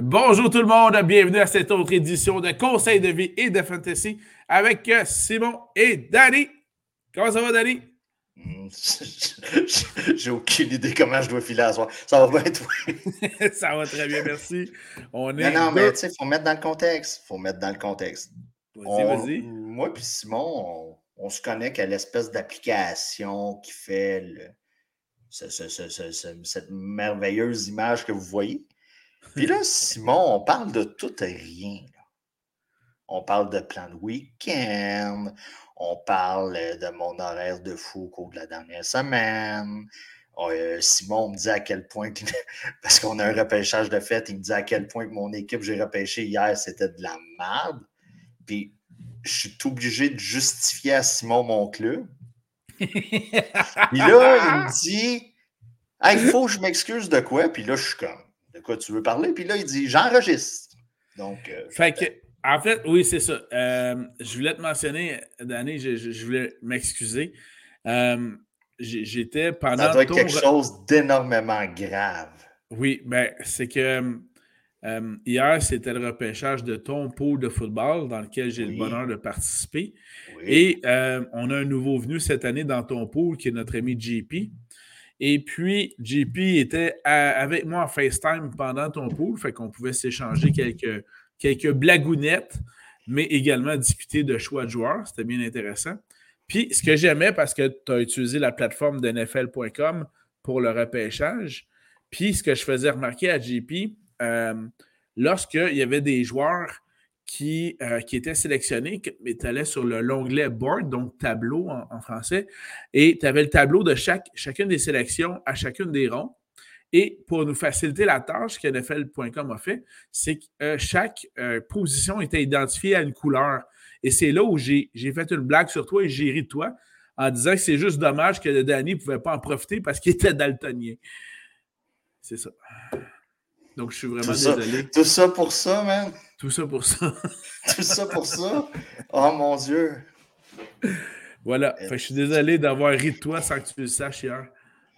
Bonjour tout le monde, bienvenue à cette autre édition de Conseil de vie et de fantasy avec Simon et Danny. Comment ça va, Danny? J'ai aucune idée comment je dois filer à soir. Ça va bien, toi? ça va très bien, merci. On est non, non, mais tu sais, il faut mettre dans le contexte. Il faut mettre dans le contexte. Vas-y, vas-y. Moi et Simon, on, se connecte à l'espèce d'application qui fait cette merveilleuse image que vous voyez. Puis là, Simon, on parle de tout et rien. On parle de plan de week-end, on parle de mon horaire de fou au cours de la dernière semaine. Euh, Simon me dit à quel point, parce qu'on a un repêchage de fête, il me dit à quel point que mon équipe j'ai repêché hier, c'était de la merde. Puis je suis obligé de justifier à Simon mon club. Puis là, il me dit Il faut que je m'excuse de quoi? Puis là, je suis comme de quoi tu veux parler. Puis là, il dit J'enregistre. Donc. Euh, fait que, en fait, oui, c'est ça. Euh, je voulais te mentionner, Danny, je, voulais m'excuser. Euh, j'étais pendant. Ça doit être quelque chose d'énormément grave. Oui, ben, c'est que. hier, c'était le repêchage de ton pôle de football dans lequel j'ai le bonheur de participer. Et on a un nouveau venu cette année dans ton pôle qui est notre ami JP. Et puis, JP était avec moi en FaceTime pendant ton pool, fait qu'on pouvait s'échanger quelques, quelques blagounettes, mais également discuter de choix de joueurs. C'était bien intéressant. Puis, ce que j'aimais, parce que tu as utilisé la plateforme de NFL.com pour le repêchage, puis ce que je faisais remarquer à JP, euh, lorsqu'il y avait des joueurs qui, euh, qui était sélectionné, mais tu allais sur l'onglet board, donc tableau en, français, et tu avais le tableau de chaque, chacune des sélections à chacune des ronds. Et pour nous faciliter la tâche que NFL.com a fait, c'est que euh, chaque euh, position était identifiée à une couleur. Et c'est là où j'ai fait une blague sur toi et j'ai ri de toi en disant que c'est juste dommage que le Danny ne pouvait pas en profiter parce qu'il était daltonien. C'est ça. Donc, je suis vraiment désolé. tout ça pour ça, man? Tout ça pour ça. tout ça pour ça? Oh mon Dieu. Voilà. je suis désolé d'avoir ri de toi sans que tu le saches hier.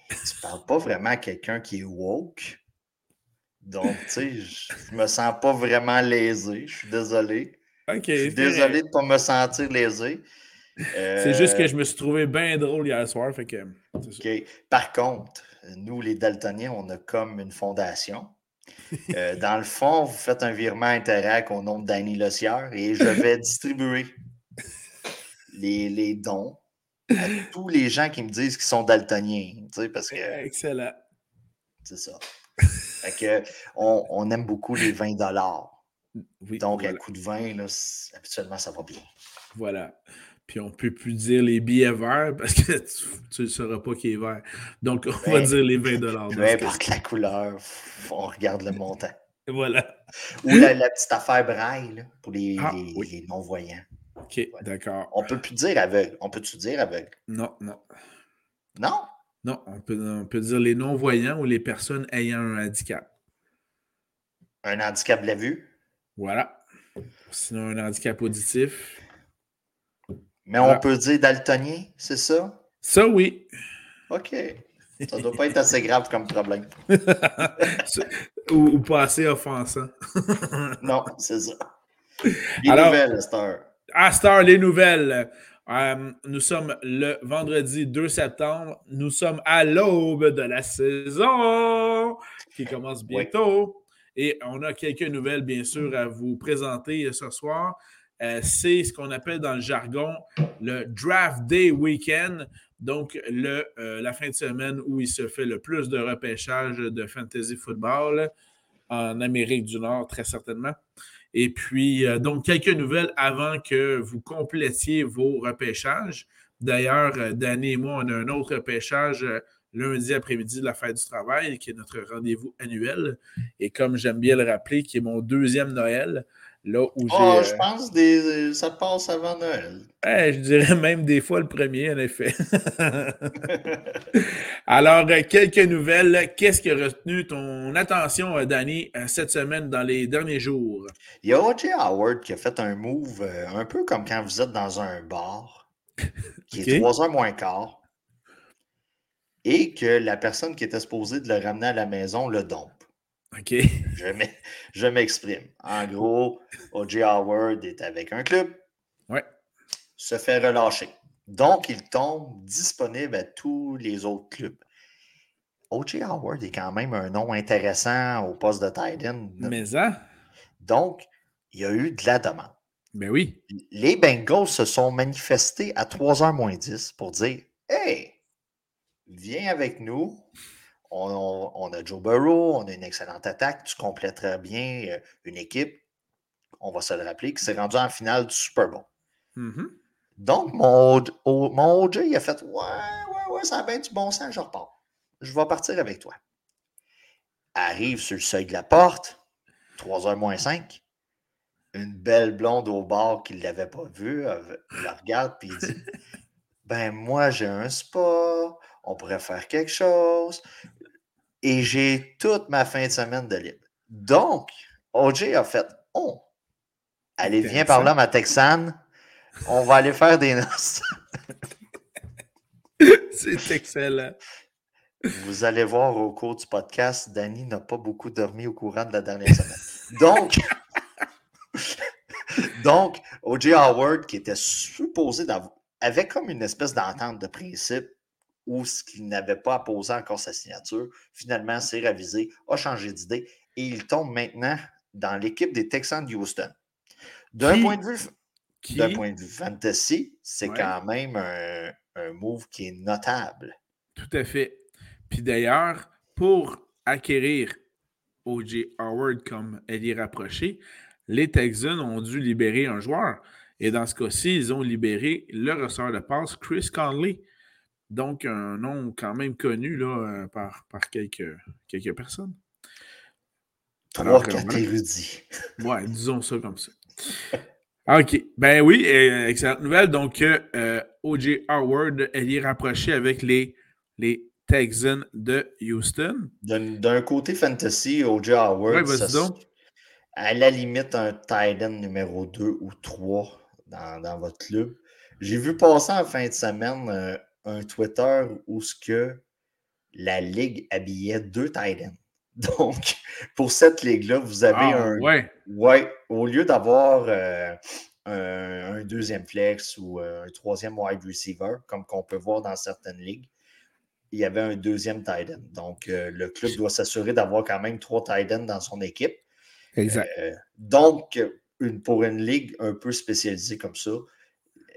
Tu parles pas vraiment à quelqu'un qui est woke? Donc, tu sais, je me sens pas vraiment lésé. Je suis désolé. OK. Je suis désolé de ne pas me sentir lésé. C'est juste que je me suis trouvé bien drôle hier soir. Fait que, OK. Par contre, nous, les Daltoniens, on a comme une fondation euh, dans le fond, vous faites un virement Interac au nom de Danny Lossière et je vais distribuer les, dons à tous les gens qui me disent qu'ils sont daltoniens. parce que, Excellent. C'est ça. on, aime beaucoup les 20 Donc, à coup de 20, habituellement, ça va bien. Voilà. Puis on ne peut plus dire les billets verts parce que tu ne sauras pas qui est vert. Donc, on va ben, dire les 20 Peu importe la couleur, on regarde le montant. Voilà. Ou la, petite affaire braille pour les, ah, non-voyants. OK, d'accord. On peut plus dire aveugle. On peut-tu dire aveugle? Non, non. Non? Non, on peut, on peut dire les non-voyants ou les personnes ayant un handicap. Un handicap de la vue? Voilà. Sinon, un handicap auditif. Mais on peut dire daltonien, c'est ça? Ça, oui. OK. Ça ne doit pas être assez grave comme problème. ou, pas assez offensant. non, c'est ça. Les nouvelles, Star. À Star, les nouvelles. Euh, nous sommes le vendredi 2 septembre. Nous sommes à l'aube de la saison qui commence bientôt. Et on a quelques nouvelles, bien sûr, à vous présenter ce soir. Euh, c'est ce qu'on appelle dans le jargon le Draft Day Weekend, donc euh, la fin de semaine où il se fait le plus de repêchage de fantasy football en Amérique du Nord, très certainement. Et puis, euh, donc, quelques nouvelles avant que vous complétiez vos repêchages. D'ailleurs, Danny et moi, on a un autre repêchage lundi après-midi de la fête du travail, qui est notre rendez-vous annuel. Et comme j'aime bien le rappeler, qui est mon deuxième Noël. Là où oh, je pense que ça passe avant Noël. je dirais même des fois le premier, en effet. Alors, euh, quelques nouvelles. Qu'est-ce qui a retenu ton attention, euh, Danny, cette semaine, dans les derniers jours? Il y a O.J. Howard qui a fait un move un peu comme quand vous êtes dans un bar, qui est 3 heures moins quart, et que la personne qui était supposée de le ramener à la maison le dompe. OK. Je m'exprime. En gros, O.J. Howard est avec un club. Ouais. Se fait relâcher. Donc, il tombe disponible à tous les autres clubs. O.J. Howard est quand même un nom intéressant au poste de Titan. Mais ça? Donc, il y a eu de la demande. Ben oui. Les Bengals se sont manifestés à 3h moins 10 pour dire Hey, viens avec nous. On, a Joe Burrow, on a une excellente attaque, tu compléteras bien euh, une équipe, on va se le rappeler, qui s'est rendu en finale du Super Bowl. Mm-hmm. Donc, mon, mon OJ, il a fait Ouais, ouais, ouais, ça a bien du bon sens, je repars. Je vais partir avec toi. Arrive sur le seuil de la porte, 3h moins 5 une belle blonde au bar qui ne l'avait pas vue, elle la regarde et dit Ben, moi, j'ai un spa, on pourrait faire quelque chose. Et j'ai toute ma fin de semaine de libre. Donc, OJ a fait Oh, allez, viens par là, ma Texane. On va aller faire des noces. C'est excellent. Vous allez voir au cours du podcast, Danny n'a pas beaucoup dormi au courant de la dernière semaine. Donc, Donc, O.J. Howard, qui était supposé d'avoir, avait comme une espèce d'entente de principe où ce qu'il n'avait pas apposé encore sa signature, finalement s'est ravisé, a changé d'idée et il tombe maintenant dans l'équipe des Texans de Houston. D'un point, de vue, point de vue fantasy, c'est quand même un, un move qui est notable. Tout à fait. Puis d'ailleurs, pour acquérir O.J. Howard comme elle est rapprochée, les Texans ont dû libérer un joueur. Et dans ce cas-ci, ils ont libéré le ressort de passe, Chris Conley. Donc, un nom quand même connu là, euh, par, par quelques, quelques personnes. Trois, quatre érudits. Ouais, disons ça comme ça. OK. Ben oui, excellente nouvelle. Donc, euh, O.J. Howard, elle est rapprochée avec les, les Texans de Houston. D'un côté fantasy, O.J. Howard, ouais, ça, à la limite un Titan numéro 2 ou 3 dans, votre club. J'ai vu passer en fin de semaine euh, un Twitter où ce que la Ligue habillait deux Titans. Donc, pour cette ligue-là, vous avez ah, un. Ouais. ouais. Au lieu d'avoir euh, un, deuxième flex ou euh, un troisième wide receiver, comme qu'on peut voir dans certaines ligues, il y avait un deuxième Titan. Donc, le club doit s'assurer d'avoir quand même trois Titans dans son équipe. Exact. Euh, donc, une, pour une ligue un peu spécialisée comme ça,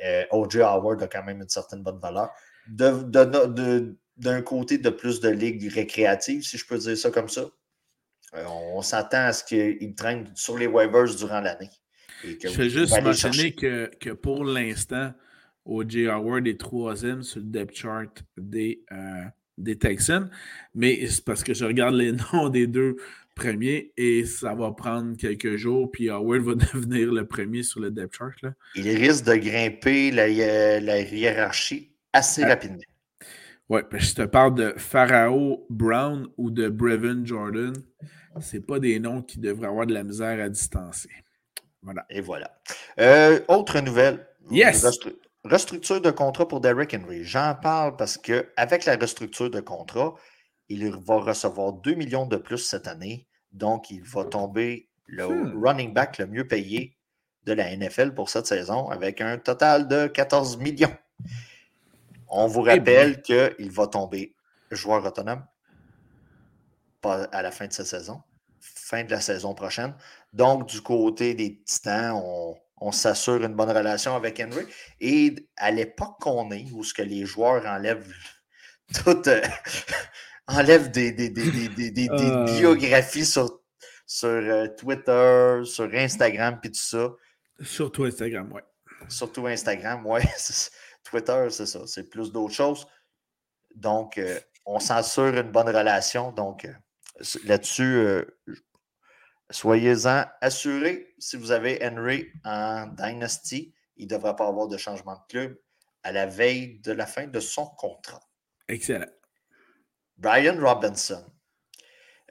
euh, O.J. Howard a quand même une certaine bonne valeur. D'un côté, de plus de ligues récréatives, si je peux dire ça comme ça, euh, on, s'attend à ce qu'il traîne sur les waivers durant l'année. Je vais juste mentionner que, que, pour l'instant, O.J. Howard est troisième sur le depth chart des, des Texans, mais c'est parce que je regarde les noms des deux premier et ça va prendre quelques jours, puis Howard va devenir le premier sur le depth chart. Là. Il risque de grimper la, la hiérarchie assez rapidement. Oui, je te parle de Pharaoh Brown ou de Brevin Jordan. C'est pas des noms qui devraient avoir de la misère à distancer. Voilà. Et voilà. Euh, autre nouvelle. Yes. restructure de contrat pour Derrick Henry. J'en parle parce qu'avec la restructure de contrat, il va recevoir 2 millions de plus cette année. Donc, il va tomber le hmm. running back le mieux payé de la NFL pour cette saison avec un total de 14 millions. On vous eh rappelle qu'il va tomber joueur autonome pas à la fin de cette saison, fin de la saison prochaine. Donc, du côté des Titans, on, on s'assure une bonne relation avec Henry. Et à l'époque qu'on est, où ce que les joueurs enlèvent toute, enlève des, des, des, euh. biographies sur, sur euh, Twitter, sur Instagram, puis tout ça. Surtout Instagram, oui. Surtout Instagram, oui. Twitter, c'est ça. C'est plus d'autres choses. Donc, euh, on s'assure une bonne relation. Donc, là-dessus, soyez-en assurés. Si vous avez Henry en Dynasty, il ne devrait pas avoir de changement de club à la veille de la fin de son contrat. Excellent. Brian Robinson.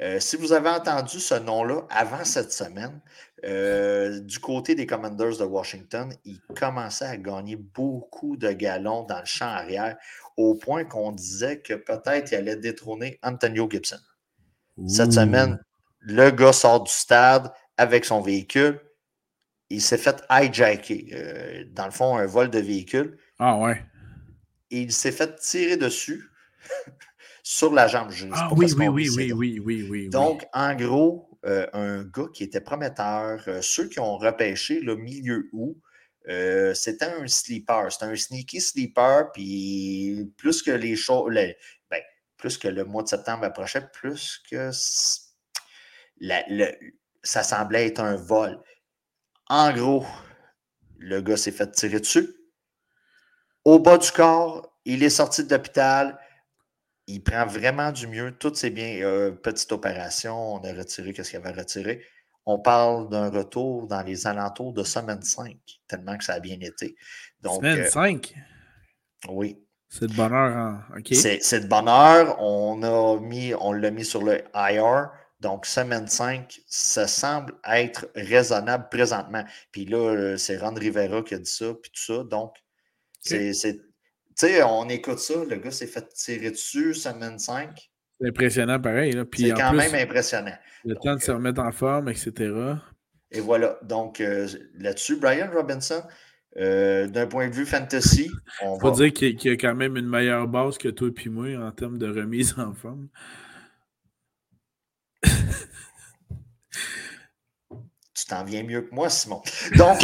Euh, si vous avez entendu ce nom-là avant cette semaine, euh, du côté des Commanders de Washington, il commençait à gagner beaucoup de galons dans le champ arrière, au point qu'on disait que peut-être il allait détrôner Antonio Gibson. Cette semaine, le gars sort du stade avec son véhicule. Il s'est fait hijacker. Euh, dans le fond, un vol de véhicule. Ah ouais. Et il s'est fait tirer dessus sur la jambe juste. Ah oui, oui, oui, oui, oui, oui, oui, Donc, en gros, euh, un gars qui était prometteur, euh, ceux qui ont repêché le milieu où, c'était un sleeper, c'était un sneaky sleeper, puis plus que les choses, ben, plus que le mois de septembre approchait, plus que ça semblait être un vol. En gros, le gars s'est fait tirer dessus. Au bas du corps, il est sorti de l'hôpital. Il prend vraiment du mieux. Tout c'est bien. Euh, petite opération, on a retiré ce qu'il avait retiré. On parle d'un retour dans les alentours de semaine 5, tellement que ça a bien été. Donc, semaine 5? Euh, oui. C'est de bonheur. Hein? C'est de bonheur. On a mis, on l'a mis sur le IR. Donc, semaine 5, ça semble être raisonnable présentement. Puis là, euh, c'est Ron Rivera qui a dit ça, puis tout ça. Donc, c'est. Tu sais, on écoute ça, le gars s'est fait tirer dessus, semaine 5. C'est impressionnant, pareil. C'est quand même impressionnant. Le temps de se euh, remettre en forme, etc. Et voilà. Donc, euh, là-dessus, Brian Robinson, d'un point de vue fantasy, on Faut dire qu'il y a quand même une meilleure base que toi et puis moi en termes de remise en forme. tu t'en viens mieux que moi, Simon. Donc,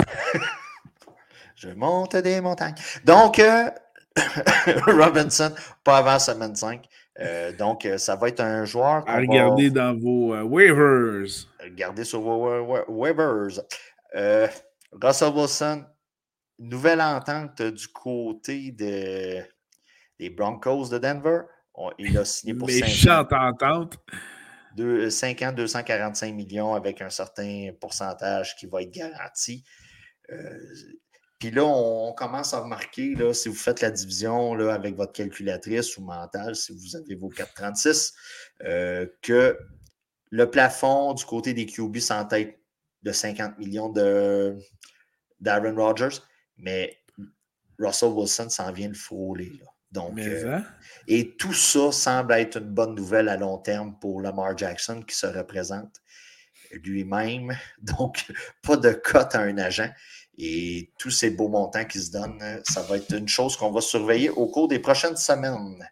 je monte des montagnes. Donc, euh, Robinson, pas avant semaine 5. Euh, donc, euh, ça va être un joueur. À regarder dans vos waivers. Regardez sur vos waivers. Russell Wilson, nouvelle entente du côté de, des Broncos de Denver. il a signé pour Méchante entente. 5 ans, 245 millions avec un certain pourcentage qui va être garanti. Puis là, on, commence à remarquer, là, si vous faites la division là, avec votre calculatrice ou mentale, si vous avez vos 436, euh, que le plafond du côté des QB sans tête de 50 millions d'Aaron Rodgers, mais Russell Wilson s'en vient le frôler. Là. Donc, euh, et tout ça semble être une bonne nouvelle à long terme pour Lamar Jackson qui se représente lui-même. Donc, pas de cote à un agent. Et tous ces beaux montants qui se donnent, ça va être une chose qu'on va surveiller au cours des prochaines semaines.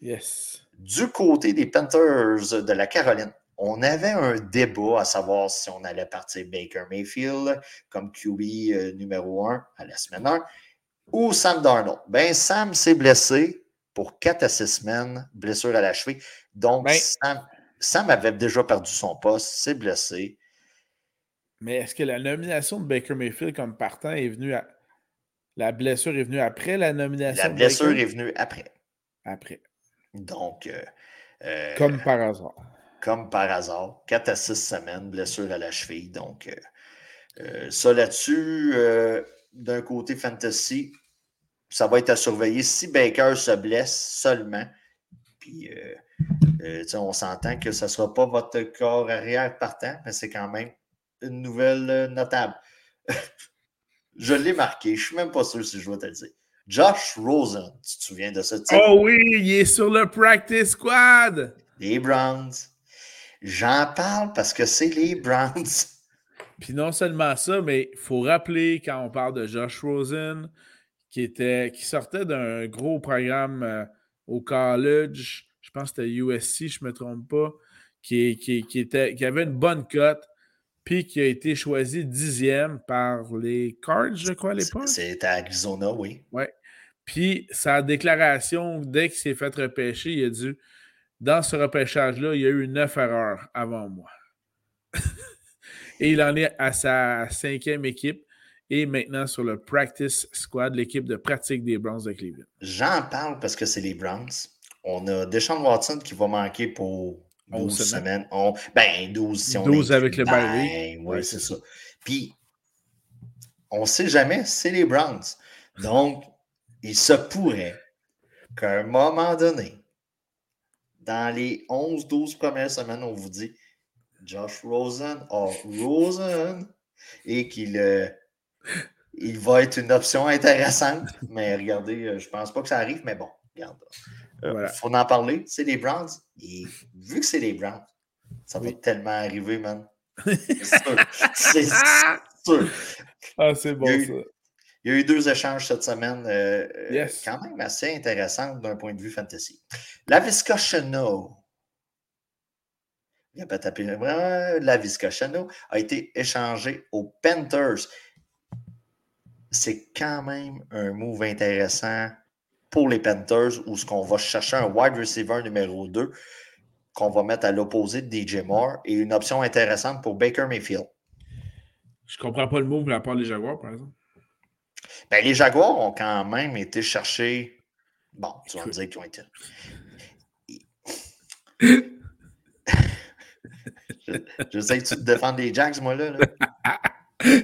Yes. Du côté des Panthers de la Caroline, on avait un débat à savoir si on allait partir Baker Mayfield comme QB euh, numéro 1 à la semaine 1 ou Sam Darnold? Ben, Sam s'est blessé pour 4 à 6 semaines, blessure à la cheville. Donc, ben Sam, avait déjà perdu son poste, s'est blessé. Mais est-ce que la nomination de Baker Mayfield comme partant est venue à. La blessure est venue après la nomination? La blessure est venue après. Après. Donc. Euh, euh, comme par hasard. Comme par hasard. 4 à 6 semaines, blessure à la cheville. Donc, euh, ça là-dessus d'un côté fantasy, ça va être à surveiller. Si Baker se blesse seulement, puis on s'entend que ce ne sera pas votre corps arrière partant, mais c'est quand même une nouvelle euh, notable. je l'ai marqué, je ne suis même pas sûr si je vais te le dire. Josh Rosen, tu te souviens de ce titre? Oh oui, il est sur le practice squad. Les Browns. J'en parle parce que c'est les Browns. Puis non seulement ça, mais il faut rappeler quand on parle de Josh Rosen, qui, était, qui sortait d'un gros programme euh, au college, je pense que c'était USC, je ne me trompe pas, qui, qui, était, qui avait une bonne cote, puis qui a été choisi dixième par les Cards, je crois, à l'époque. C'était à Arizona, oui. Oui. Puis sa déclaration, dès qu'il s'est fait repêcher, il a dit Dans ce repêchage-là, il y a eu neuf erreurs avant moi. Et il en est à sa cinquième équipe et maintenant sur le practice squad, l'équipe de pratique des Browns de Cleveland. J'en parle parce que c'est les Browns. On a Deshaun Watson qui va manquer pour 12 semaines. ben, 12 si on 12 avec le. Ben, oui, c'est ça. Puis, on ne sait jamais, c'est les Browns. Donc, il se pourrait qu'à un moment donné, dans les 11-12 premières semaines, on vous dit Josh Rosen or Rosen et qu'il euh, il va être une option intéressante. Mais regardez, euh, je ne pense pas que ça arrive, mais bon, regarde. Il euh, faut en parler. C'est les Browns. Et vu que c'est les Browns, Ça va tellement arriver, man. C'est sûr. C'est sûr. Ah, c'est bon, ça. Il y a eu deux échanges cette semaine, euh, euh, quand même assez intéressants d'un point de vue fantasy. La Chano, il a pas tapé la Chano a été échangé aux Panthers. C'est quand même un move intéressant pour les Panthers où ce qu'on va chercher un wide receiver numéro 2 qu'on va mettre à l'opposé de DJ Moore et une option intéressante pour Baker Mayfield. Je comprends pas le move de la part des Jaguars, par exemple. Ben, les Jaguars ont quand même été chercher. Bon, tu vas me dire qu'ils ont été. je, sais que tu te défends des Jags, moi, là.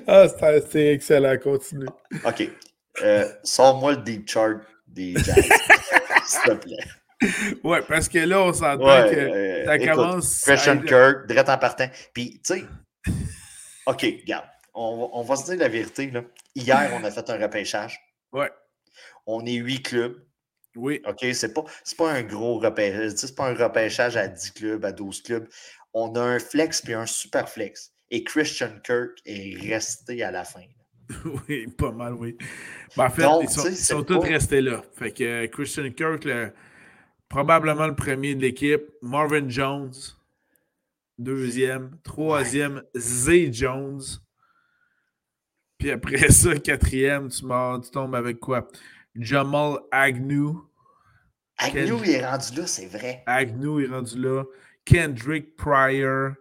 ah, c'est excellent. Continue. OK. Euh, Sors-moi le deep chart des Jags, s'il te plaît. Ouais, parce que là, on s'entend que ça commence. Christian Kirk, direct en partant. Puis, tu sais, OK, regarde on, va se dire la vérité. Là. Hier, on a fait un repêchage. Ouais. On est huit clubs. Oui. OK, c'est pas, pas un gros repêchage. C'est pas un repêchage à 10 clubs, à 12 clubs. On a un flex puis un super flex. Et Christian Kirk est resté à la fin. oui, pas mal, oui. Ben, en fait, ils sont, tous restés là. Fait que euh, Christian Kirk, probablement le premier de l'équipe. Marvin Jones, deuxième. Troisième, Zay Jones. Puis après ça, quatrième, tu, tu tombes avec quoi? Jamal Agnew. Agnew est rendu là, c'est vrai. Agnew est rendu là. Kendrick Pryor.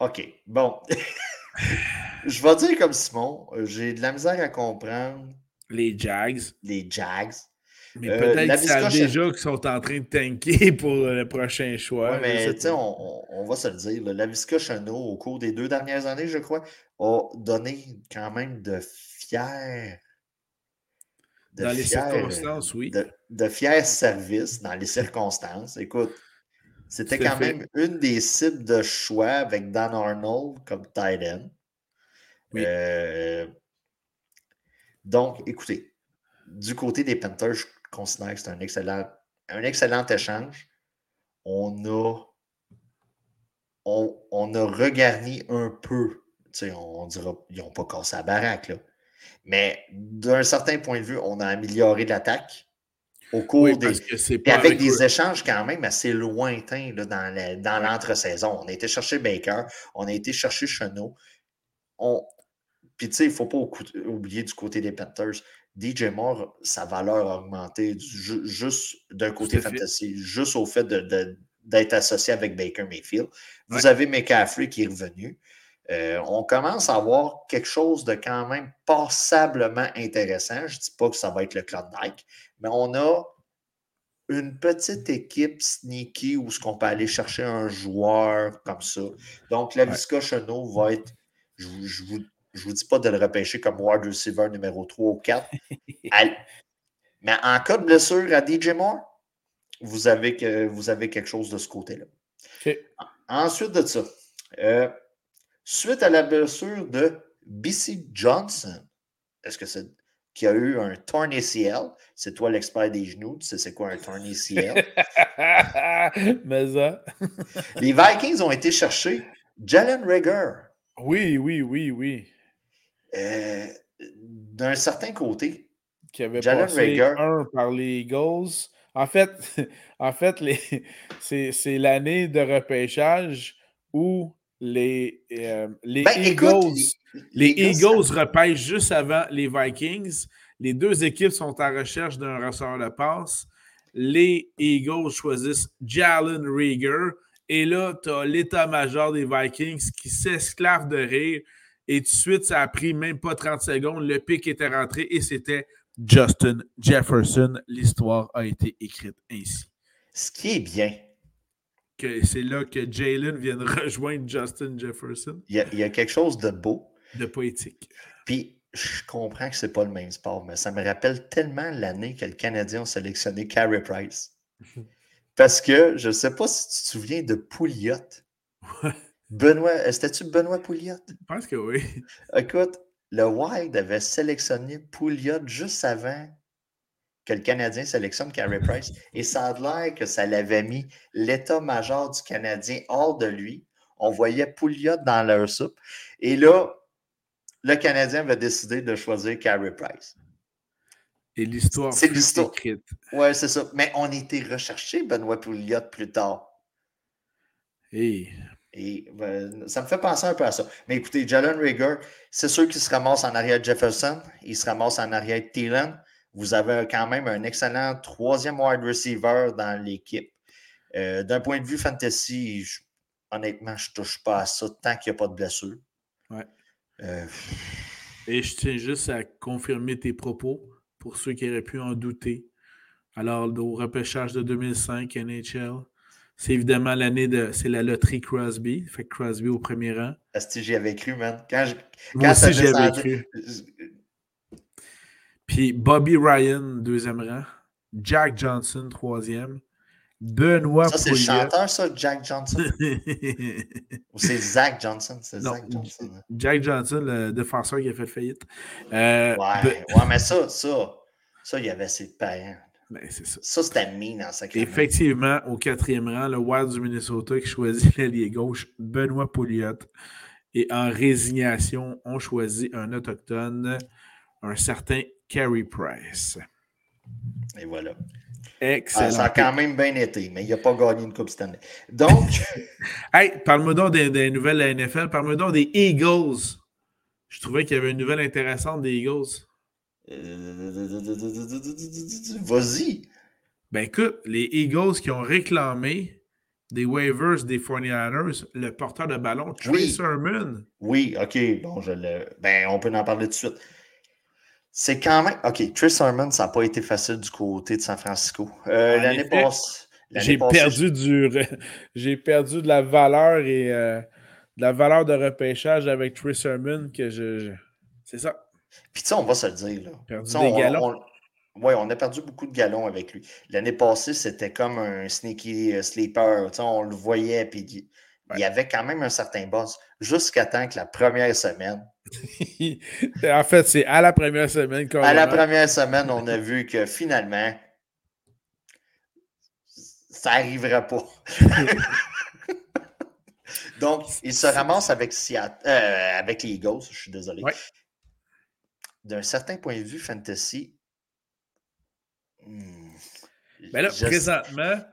OK, bon. Je vais dire comme Simon, j'ai de la misère à comprendre. Les Jags. Les Jags. Mais euh, peut-être qu'ils savent déjà qu'ils sont en train de tanker pour le prochain choix. Oui, mais tu sais, on, va se le dire. la Visca Chano, au cours des deux dernières années, je crois, a donné quand même de fiers. dans les circonstances, oui. De, fiers services dans les circonstances. Écoute, c'était quand même une des cibles de choix avec Dan Arnold comme tight end. Oui. Euh, donc, écoutez, du côté des Panthers, je considère que c'est un excellent, un excellent échange. On a, on, on a regarni un peu on dira qu'ils n'ont pas cassé la baraque. Là. Mais d'un certain point de vue, on a amélioré l'attaque au cours des. Et avec, des échanges quand même assez lointains là, dans, dans l'entre-saison. On a été chercher Baker, on a été chercher Chenot. On... Puis, tu sais, il ne faut pas oublier du côté des Panthers. DJ Moore, sa valeur a augmenté juste d'un côté fantasy, juste au fait d'être associé avec Baker Mayfield. Vous avez McCaffrey qui est revenu. Euh, on commence à avoir quelque chose de quand même passablement intéressant. Je ne dis pas que ça va être le Klondike, mais on a une petite équipe sneaky où ce qu'on peut aller chercher un joueur comme ça. Donc, la Visca Chenot va être, je ne vous, dis pas de le repêcher comme wide receiver numéro 3 ou 4. mais en cas de blessure à DJ Moore, vous avez, que, vous avez quelque chose de ce côté-là. Ensuite de ça, euh, suite à la blessure de BC Johnson. Est-ce que c'est qui a eu un torn ACL? C'est toi l'expert des genoux, tu sais c'est quoi un torn ACL? Mais ça. Les Vikings ont été chercher Jalen Rager. Oui, oui, oui, oui. Euh, d'un certain côté, qui avait Jalen passé un par les Eagles. En fait, en fait c'est l'année de repêchage où les, euh, les ben, Eagles, les Eagles repêchent juste avant les Vikings. Les deux équipes sont en recherche d'un receveur de passe. Les Eagles choisissent Jalen Rieger. Et là, tu as l'état-major des Vikings qui s'esclave de rire. Et tout de suite, ça a pris même pas 30 secondes. Le pic était rentré et c'était Justin Jefferson. L'histoire a été écrite ainsi. Ce qui est bien, que c'est là que Jalen vient de rejoindre Justin Jefferson. Il y, a, quelque chose de beau. De poétique. Puis, je comprends que c'est pas le même sport, mais ça me rappelle tellement l'année que le Canadien a sélectionné Carey Price. Parce que je ne sais pas si tu te souviens de Pouliot. Benoît, c'était-tu Benoît Pouliot? Je pense que oui. Écoute, le Wild avait sélectionné Pouliot juste avant que le Canadien sélectionne Carey Price. Et ça a l'air que ça l'avait mis l'état-major du Canadien hors de lui on voyait Pouliot dans leur soupe. Et là, le Canadien va décider de choisir Carey Price. Et l'histoire C'est l'histoire. Oui, c'est ça. Mais on était recherché Benoît Pouliot plus tard. Et et ben, ça me fait penser un peu à ça. Mais écoutez, Jalen Rager, c'est sûr qu'il se ramasse en arrière de Jefferson, il se ramasse en arrière de Thielen. Vous avez quand même un excellent troisième wide receiver dans l'équipe. Euh, d'un point de vue fantasy, honnêtement, je ne touche pas à ça tant qu'il n'y a pas de blessure. Ouais. Euh, Et je tiens juste à confirmer tes propos pour ceux qui auraient pu en douter. Alors, au repêchage de 2005 NHL, c'est évidemment l'année de. C'est la loterie Crosby. Fait Crosby au premier rang. Est-ce que j'y avais cru, man? Quand je, Moi aussi, j'y avais cru. Puis Bobby Ryan, deuxième rang. Jack Johnson, troisième. Benoît Ça, c'est le chanteur, ça, Jack Johnson? Ou c'est Zach Johnson? C'est Zach Johnson. Hein? Jack Johnson, le défenseur qui a fait faillite. Euh, ouais, ouais, mais ça, ça, ça, il y avait ses parents. Ben, c'est ça. Ça, c'était mine en sacré. Effectivement, au quatrième rang, le Wild du Minnesota qui choisit l'allié gauche, Benoît Pouliot. Et en résignation, on choisit un autochtone, un certain Carey Price. Et voilà. Excellent. ça a quand même bien été, mais il n'a pas gagné une Coupe cette année. Donc. hey, parle-moi donc des, nouvelles de la NFL. Parle-moi donc des Eagles. Je trouvais qu'il y avait une nouvelle intéressante des Eagles. Vas-y. Ben écoute, les Eagles qui ont réclamé des waivers des 49ers, le porteur de ballon, Trey oui. Sermon. Oui, OK. Bon, je le... Ben, on peut en parler tout de suite. C'est quand même. OK, Trey Sermon, ça n'a pas été facile du côté de San Francisco. Euh, L'année passée. J'ai perdu du j'ai perdu de la valeur et euh, de la valeur de repêchage avec Trey Sermon que je... C'est ça. Puis, tu sais, on va se le dire. Là. Perdu des galons. Oui, on a perdu beaucoup de galons avec lui. L'année passée, c'était comme un sneaky euh, sleeper. Tu sais, on le voyait, puis il y avait quand même un certain boss, jusqu'à temps que la première semaine. en fait, c'est à la première semaine qu'on. À la première semaine, on a vu que finalement, ça n'arriverait pas. Donc, il se ramasse avec, Seattle, euh, avec les Eagles, je suis désolé. Ouais d'un certain point de vue fantasy. Mais hmm, ben là, présentement,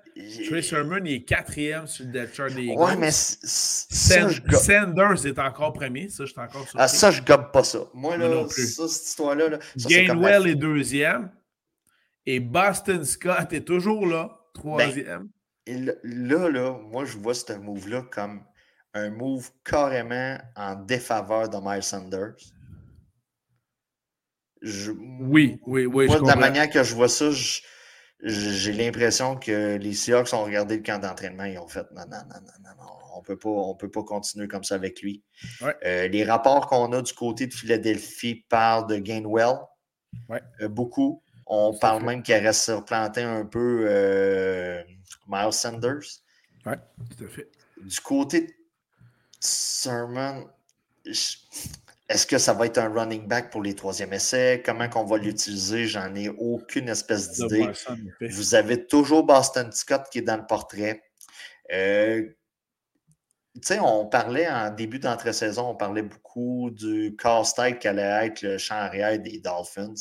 Trey Sermon est quatrième sur le depth chart des. Ouais, mais Sanders est encore premier. Ça, je suis encore Ah, ça, je gobe pas ça. Moi, là, non plus. ça, cette histoire-là. Là, Gainwell est deuxième. Et Boston Scott est toujours là, troisième. Ben, là, là, moi, je vois ce move-là comme un move carrément en défaveur de Miles Sanders oui, oui, oui. Moi, de la manière que je vois ça, j'ai l'impression que les Seahawks ont regardé le camp d'entraînement et ont fait non, non, non, non, non, on peut pas, on peut pas continuer comme ça avec lui. Euh, les rapports qu'on a du côté de Philadelphie parlent de Gainwell. Euh, beaucoup. On parle même qu'il reste surplanté un peu euh, Miles Sanders. Oui, tout à fait. Du côté de Sermon, est-ce que ça va être un running back pour les troisième essais? Comment qu'on va l'utiliser? J'en ai aucune espèce d'idée. Vous avez toujours Boston Scott qui est dans le portrait. Euh, tu sais, on parlait en début d'entre-saison, on parlait beaucoup du casse-tête qu'allait être le champ arrière des Dolphins.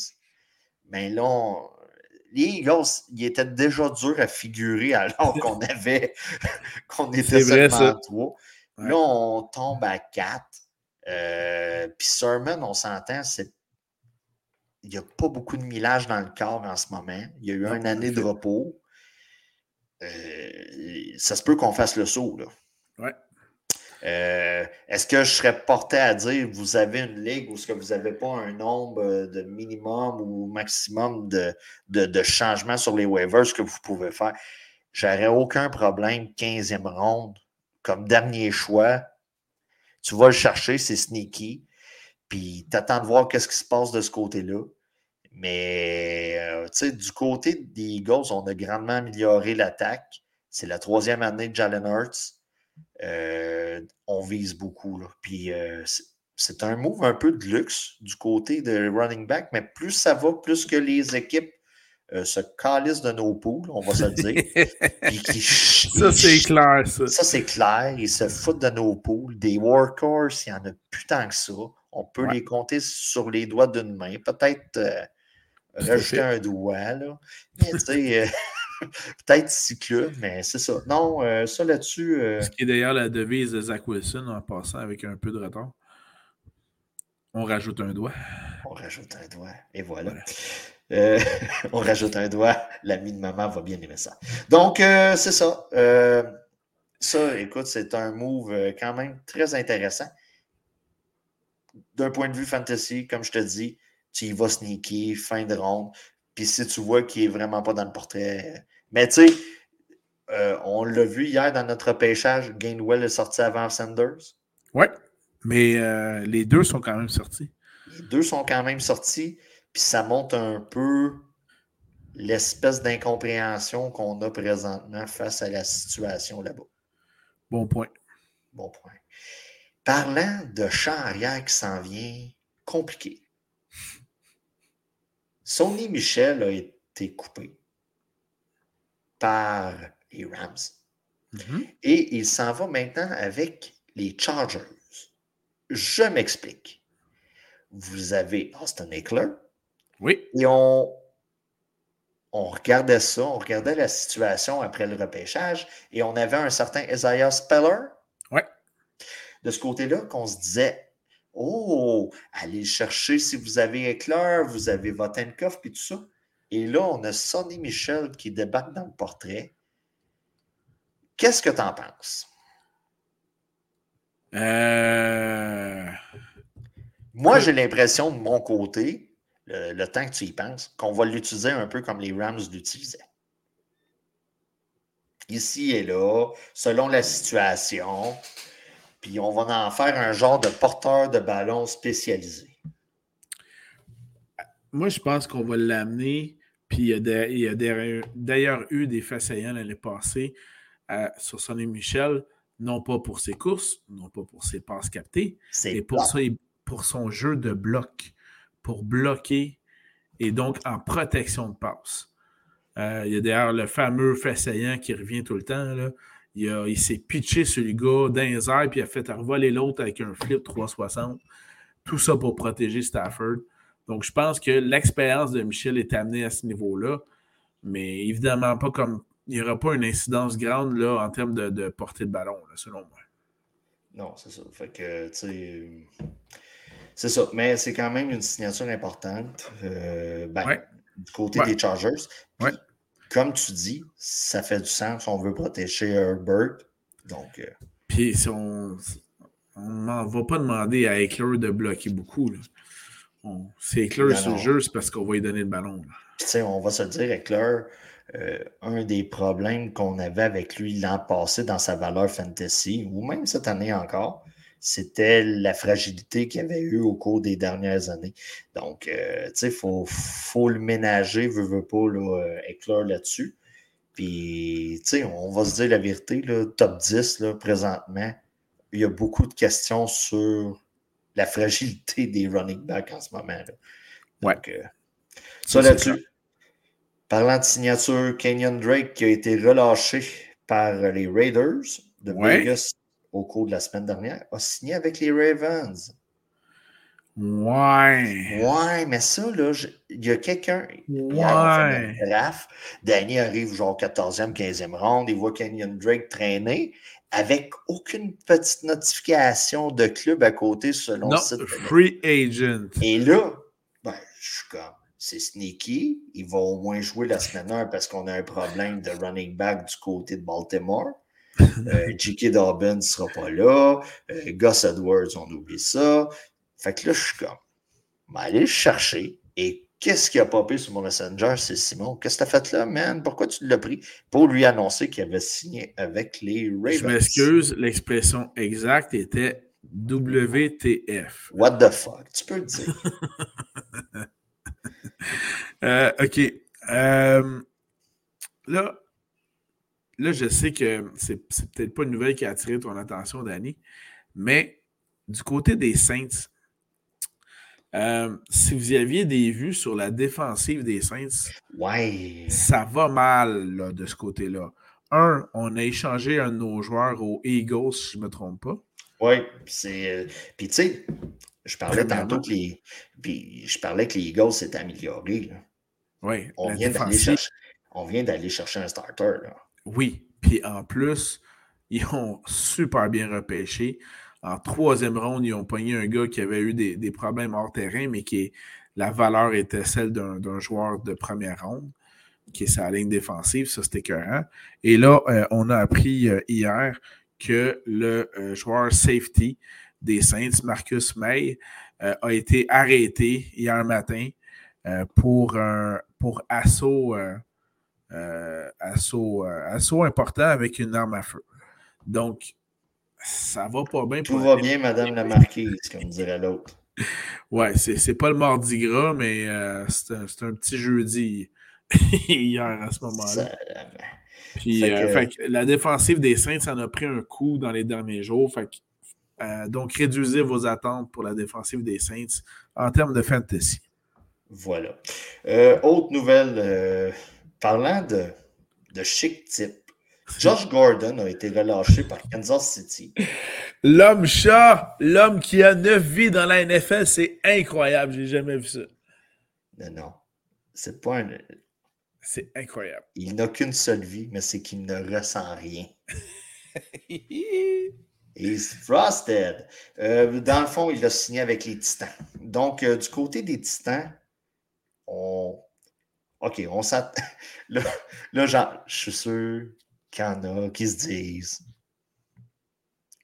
Mais là, les Eagles, ils étaient déjà durs à figurer alors qu'on avait qu'on était seulement trois. Là, on tombe à quatre. Euh, puis Sermon, on s'entend, c'est il n'y a pas beaucoup de millage dans le corps en ce moment. Il y a eu une année de repos. Euh, ça se peut qu'on fasse le saut. Là. Ouais. Euh, est-ce que je serais porté à dire vous avez une ligue où ce que vous n'avez pas un nombre de minimum ou maximum de, de, de changements sur les waivers que vous pouvez faire? J'aurais aucun problème, 15e ronde, comme dernier choix, tu vas le chercher, c'est sneaky. Puis tu attends de voir qu'est-ce qui se passe de ce côté-là. Mais euh, du côté des Eagles, on a grandement amélioré l'attaque. C'est la troisième année de Jalen Hurts. Euh, on vise beaucoup. Là. Puis euh, c'est un move un peu de luxe du côté de running back, mais plus ça va, plus que les équipes euh, se calissent de nos poules, on va se le dire. ça, c'est clair, ça. Ça, c'est clair. Ils se foutent de nos poules. Des workhorses, il y en a plus tant que ça. On peut les compter sur les doigts d'une main. Peut-être euh, rajouter un doigt, là. Mais tu sais, euh, peut-être cycle, mais c'est ça. Non, ça là-dessus. Ce qui est d'ailleurs la devise de Zach Wilson en passant avec un peu de retard. On rajoute un doigt. On rajoute un doigt. Et voilà. Euh, on rajoute un doigt. L'ami de maman va bien aimer ça. Donc, euh, c'est ça. Euh, ça, écoute, c'est un move quand même très intéressant. D'un point de vue fantasy, comme je te dis, tu y vas sneaky, fin de ronde. Puis si tu vois qu'il n'est vraiment pas dans le portrait. Mais tu sais, on l'a vu hier dans notre pêchage, Gainwell est sorti avant Sanders. Ouais. Mais les deux sont quand même sortis. Les deux sont quand même sortis. Puis ça montre un peu l'espèce d'incompréhension qu'on a présentement face à la situation là-bas. Bon point. Bon point. Parlant de champ arrière qui s'en vient compliqué. Sonny Michel a été coupé par les Rams. Mm-hmm. Et il s'en va maintenant avec les Chargers. Je m'explique. Vous avez Austin Eckler. Oui. Et on, on regardait ça, on regardait la situation après le repêchage et on avait un certain Isaiah Speller. Oui. De ce côté-là, qu'on se disait Oh, allez le chercher si vous avez Eckler, vous avez Votenkov et tout ça. Et là, on a Sonny Michel qui débarque dans le portrait. Qu'est-ce que tu en penses? Euh, Moi, j'ai l'impression de mon côté, le, temps que tu y penses, qu'on va l'utiliser un peu comme les Rams l'utilisaient. Ici et là, selon la situation, puis on va en faire un genre de porteur de ballon spécialisé. Moi, je pense qu'on va l'amener, puis il y a d'ailleurs eu des faits saillants l'année passée euh, sur Sonny Michel non pas pour ses courses, non pas pour ses passes captées, mais pour, pour son jeu de bloc, pour bloquer et donc en protection de passe. Euh, il y a d'ailleurs le fameux fait saillant qui revient tout le temps. Il, s'est pitché sur le gars dans les airs, puis a fait revoler l'autre avec un flip 360. Tout ça pour protéger Stafford. Donc, je pense que l'expérience de Michel est amenée à ce niveau-là, mais évidemment pas comme il n'y aura pas une incidence grande là, en termes de, portée de ballon, selon moi. Non, c'est ça. Fait que, c'est ça. Mais c'est quand même une signature importante euh, ben, du côté des Chargers. comme tu dis, ça fait du sens. On veut protéger Herbert. Donc. Euh, Puis, on ne va pas demander à Eckler de bloquer beaucoup. C'est Eckler sur le jeu, c'est parce qu'on va lui donner le ballon. on va se dire, Eckler, euh, un des problèmes qu'on avait avec lui l'an passé dans sa valeur fantasy, ou même cette année encore, c'était la fragilité qu'il avait eue au cours des dernières années. Donc, euh, tu sais, il faut, faut, le ménager, veut, veut pas, là, euh, éclore là-dessus. Puis, tu sais, on va se dire la vérité, là, top 10, là, présentement, il y a beaucoup de questions sur la fragilité des running backs en ce moment. Donc, ça là-dessus. Parlant de signature, Kenyon Drake qui a été relâché par les Raiders de Vegas au cours de la semaine dernière, a signé avec les Ravens. Ouais. Ouais, mais ça, là, il y a quelqu'un. Ouais. Danny arrive genre 14e, 15e ronde, il voit Kenyon Drake traîner avec aucune petite notification de club à côté selon le site. Free agent. Et là, ben, je suis comme c'est sneaky. Il va au moins jouer la semaine 1 parce qu'on a un problème de running back du côté de Baltimore. Euh, J.K. Dobbins ne sera pas là. Euh, Gus Edwards, on oublie ça. Fait que là, je suis comme, vais aller le chercher. Et qu'est-ce qui a popé sur mon Messenger? C'est Simon? Qu'est-ce que tu as fait là, man? Pourquoi tu l'as pris? Pour lui annoncer qu'il avait signé avec les Ravens. Je m'excuse, l'expression exacte était WTF. What the fuck? Tu peux le dire. Euh, OK. Euh, là, là, je sais que c'est, peut-être pas une nouvelle qui a attiré ton attention, Danny, mais du côté des Saints, Euh, si vous aviez des vues sur la défensive des Saints, ouais. ça va mal de ce côté-là. Un, on a échangé un de nos joueurs aux Eagles, si je ne me trompe pas. Oui, c'est. Euh, puis tu sais, je parlais tantôt que les. Puis je parlais que les Eagles s'étaient améliorés. Oui. On vient, chercher, on vient d'aller chercher un starter. Là. Oui. Puis en plus, ils ont super bien repêché. En troisième ronde, ils ont pogné un gars qui avait eu des, problèmes hors terrain, mais qui la valeur était celle d'un joueur de première ronde, qui est sa ligne défensive. Ça, c'était écœurant. Et là, euh, on a appris euh, hier que le euh, joueur safety des Saints, Marcus May, a été arrêté hier matin pour, pour assaut, assaut, assaut important avec une arme à feu. Donc, ça va pas bien. Tout va bien, Madame la Marquise, comme dirait l'autre. Ouais, c'est pas le mardi gras, mais euh, c'est un, petit jeudi hier à ce moment-là. Puis, euh, la défensive des Saints, ça en a pris un coup dans les derniers jours. Euh, donc, réduisez vos attentes pour la défensive des Saints en termes de fantasy. Voilà. autre nouvelle, parlant de, de chic type, Josh Gordon a été relâché par Kansas City. L'homme chat, l'homme qui a neuf vies dans la NFL, c'est incroyable. J'ai jamais vu ça. Non, non. C'est pas un. C'est incroyable. Il n'a qu'une seule vie, mais c'est qu'il ne ressent rien. He's frosted. Euh, dans le fond, il a signé avec les Titans. Donc, euh, du côté des Titans, on. OK, on s'attend. Là, là, genre, je suis sûr qu'il y en a qui se disent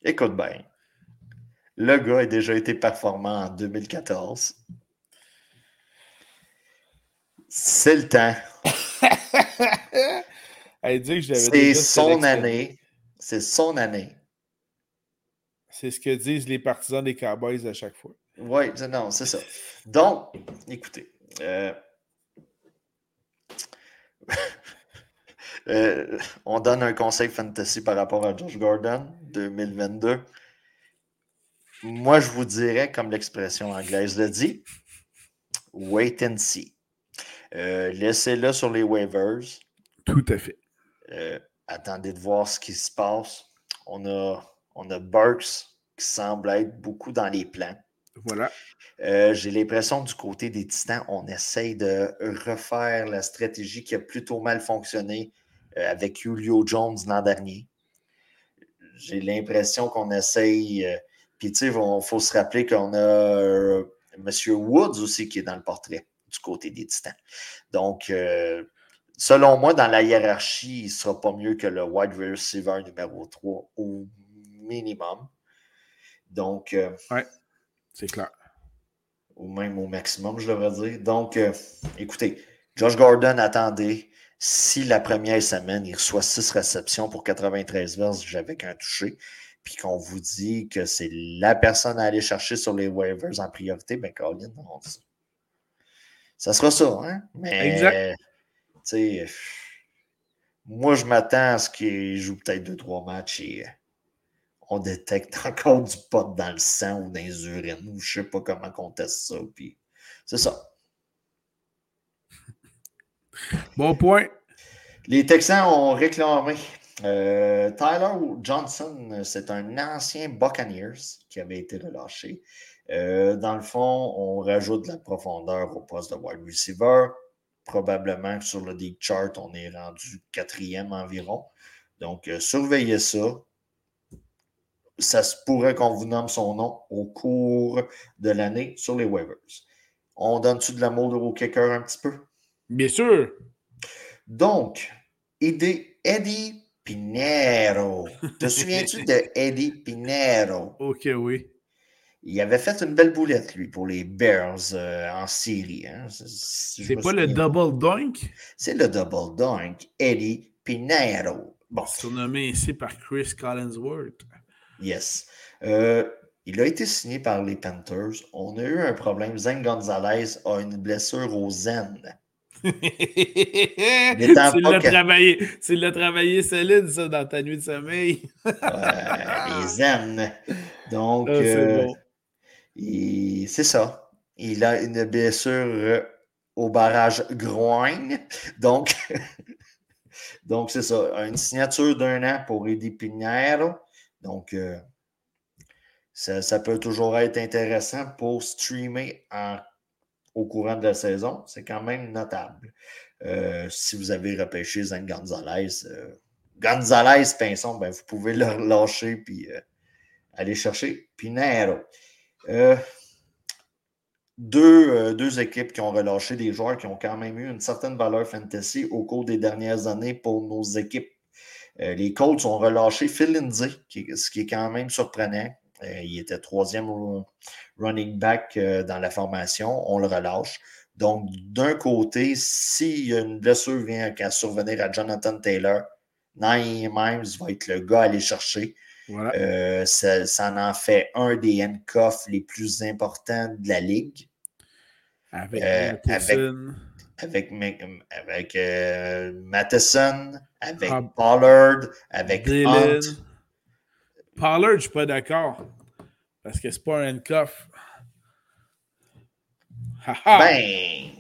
Écoute bien, le gars a déjà été performant en 2014. C'est le temps. C'est son année. C'est son année. C'est ce que disent les partisans des Cowboys à chaque fois. Oui, non, c'est ça. Donc, écoutez. Euh, Euh, on donne un conseil fantasy par rapport à Josh Gordon 2022. Moi, je vous dirais, comme l'expression anglaise le dit, wait and see. Euh, laissez-le sur les waivers. Tout à fait. Euh, attendez de voir ce qui se passe. On a, on a Burks qui semble être beaucoup dans les plans. Voilà. J'ai l'impression du côté des Titans, on essaye de refaire la stratégie qui a plutôt mal fonctionné euh, avec Julio Jones l'an dernier. J'ai l'impression qu'on essaye. Euh, puis, tu sais, il faut se rappeler qu'on a euh, M. Woods aussi qui est dans le portrait du côté des Titans. Donc, selon moi, dans la hiérarchie, il ne sera pas mieux que le wide receiver numéro 3 au minimum. Donc. oui, c'est clair. Ou même au maximum, je devrais dire. Donc, écoutez, Josh Gordon, attendez. Si la première semaine, il reçoit 6 réceptions pour 93 verges avec un touché, puis qu'on vous dit que c'est la personne à aller chercher sur les waivers en priorité, ben Colin, ça sera ça, hein? Mais, exact. tu sais, moi, je m'attends à ce qu'il joue peut-être 2-3 matchs et euh, on détecte encore du pot dans le sang ou dans les urines, ou je sais pas comment on teste ça, puis c'est ça. Bon point. Les Texans ont réclamé. Euh, Tyler Johnson, c'est un ancien Buccaneers qui avait été relâché. Euh, dans le fond, on rajoute de la profondeur au poste de wide receiver. Probablement sur le deep chart, on est rendu quatrième environ. Donc, euh, surveillez ça. Ça se pourrait qu'on vous nomme son nom au cours de l'année sur les waivers. On donne-tu de l'amour au kicker un petit peu? Bien sûr. Donc, Eddie Pinero. Te souviens-tu de Eddie Pinero? Ok, oui. Il avait fait une belle boulette, lui, pour les Bears euh, en Syrie. Hein. C'est pas le double doink? C'est le double doink. Eddie Pinero. Bon. Surnommé ici par Chris Collinsworth. Yes. Euh, il a été signé par les Panthers. On a eu un problème. Zen Gonzalez a une blessure aux zen tu l'as travaillé, tu l'as travaillé solide, ça, dans ta nuit de sommeil. les zen. Donc, ah, c'est euh, ça. il a une blessure au barrage groin. Donc, donc c'est ça. Une signature d'un an pour Eddie Pinheiro. Donc, euh, ça, peut toujours être intéressant pour streamer au courant de la saison. C'est quand même notable. Euh, si vous avez repêché Zane Gonzalez, euh, Gonzalez Pinson, ben, vous pouvez le lâcher puis aller chercher Pinheiro. Deux, deux, équipes qui ont relâché des joueurs qui ont quand même eu une certaine valeur fantasy au cours des dernières années pour nos équipes les Colts ont relâché Phil Lindsay, ce qui est quand même surprenant. Euh, il était troisième running back euh, dans la formation. On le relâche. Donc, d'un côté, si une blessure vient à survenir à Jonathan Taylor, Naïm Mimes va être le gars à aller chercher. ça, en fait un des handcuffs les plus importants de la ligue. Avec, avec avec, avec euh, Matheson, avec Pollard, avec Hunt. Pollard, je suis pas d'accord. Parce que c'est pas un handcuff. ben,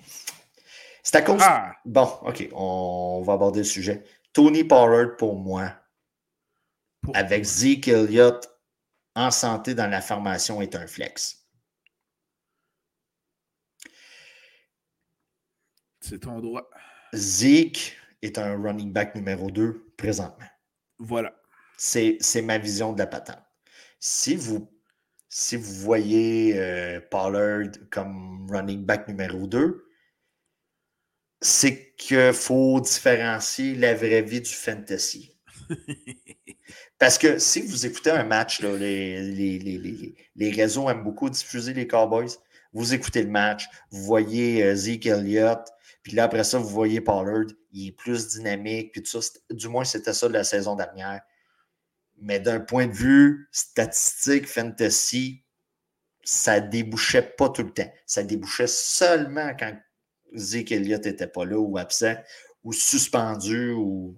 c'est à cause. Bon, OK, on va aborder le sujet. Tony Pollard, pour moi, avec Zeke Elliott en santé dans la formation, est un flex. C'est ton droit. Zeke est un running back numéro 2 présentement. Voilà. C'est ma vision de la patente. Si vous, si vous voyez euh, Pollard comme running back numéro 2, c'est qu'il faut différencier la vraie vie du fantasy. Parce que si vous écoutez un match, les, les, les, réseaux aiment beaucoup diffuser les Cowboys. Vous écoutez le match, vous voyez euh, Zeke Elliott, puis là, après ça, vous voyez Pollard, il est plus dynamique, puis tout ça. Du moins, c'était ça de la saison dernière. Mais d'un point de vue statistique, fantasy, ça débouchait pas tout le temps. Ça débouchait seulement quand Zeke Elliott n'était pas là ou absent ou suspendu ou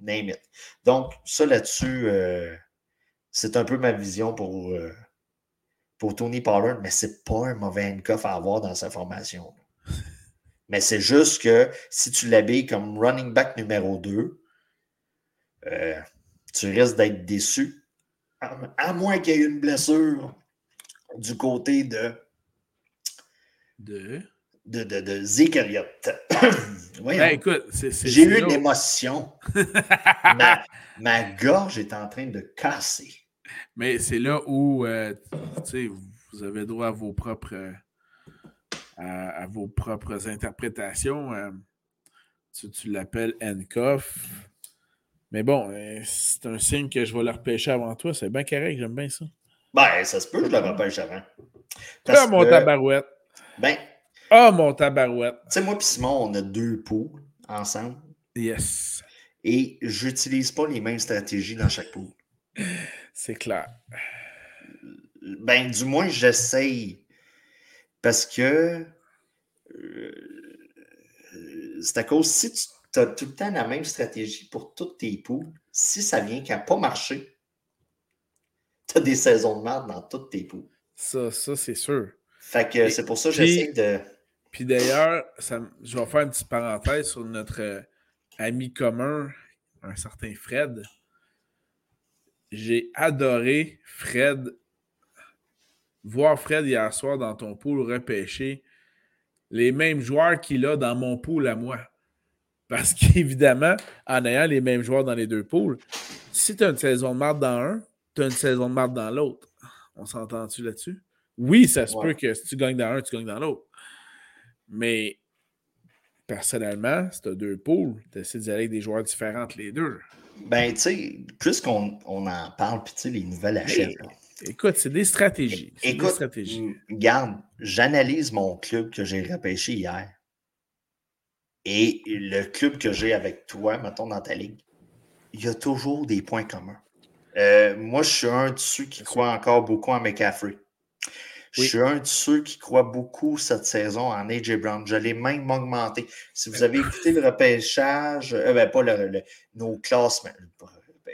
name it. Donc, ça là-dessus, euh, c'est un peu ma vision pour, euh, pour Tony Pollard, mais c'est pas un mauvais handcuff à avoir dans sa formation. Mais c'est juste que si tu l'habilles comme running back numéro 2, euh, tu risques d'être déçu. À, moins qu'il y ait une blessure du côté de. De? De, de, de Zeke ben, écoute, J'ai eu une émotion. ma, ma, gorge est en train de casser. Mais c'est là où euh, vous avez droit à vos propres à, vos propres interprétations. Euh, tu, l'appelles handcuff. Mais bon, euh, c'est un signe que je vais le repêcher avant toi. C'est bien correct, j'aime bien ça. Ben, ça se peut, je le repêche avant. Ah, mon tabarouette. Ben. Ah, mon tabarouette. Tu sais, moi et Simon, on a deux poules ensemble. Yes. Et j'utilise pas les mêmes stratégies dans chaque poule. C'est clair. Ben, du moins, j'essaye parce que euh, c'est à cause, si tu as tout le temps la même stratégie pour toutes tes poules, si ça vient qu'à pas marché, tu as des saisons de merde dans toutes tes poules. Ça, ça c'est sûr. Fait que c'est pour ça que j'essaie de. Puis d'ailleurs, je vais faire une petite parenthèse sur notre euh, ami commun, un certain Fred. J'ai adoré Fred voir Fred hier soir dans ton pool repêcher les mêmes joueurs qu'il a dans mon pool à moi. Parce qu'évidemment, en ayant les mêmes joueurs dans les deux pools, si tu as une saison de marde dans un, tu as une saison de marde dans l'autre. On s'entend-tu là-dessus? Oui, ça se peut que si tu gagnes dans un, tu gagnes dans l'autre. Mais personnellement, si tu as deux pools, tu essaies d'aller avec des joueurs différents entre les deux. Ben, tu sais, puisqu'on on en parle, puis tu sais, les nouvelles achètes. Écoute, c'est des stratégies. Écoute, stratégies. garde, j'analyse mon club que j'ai repêché hier. Et le club que j'ai avec toi, mettons, dans ta ligue, il y a toujours des points communs. Euh, moi, je suis un de ceux qui croit encore beaucoup en McCaffrey. Je suis un de ceux qui croit beaucoup cette saison en AJ Brown. Je l'ai même augmenté. Si vous avez écouté le repêchage, euh, ben, pas le, nos classements,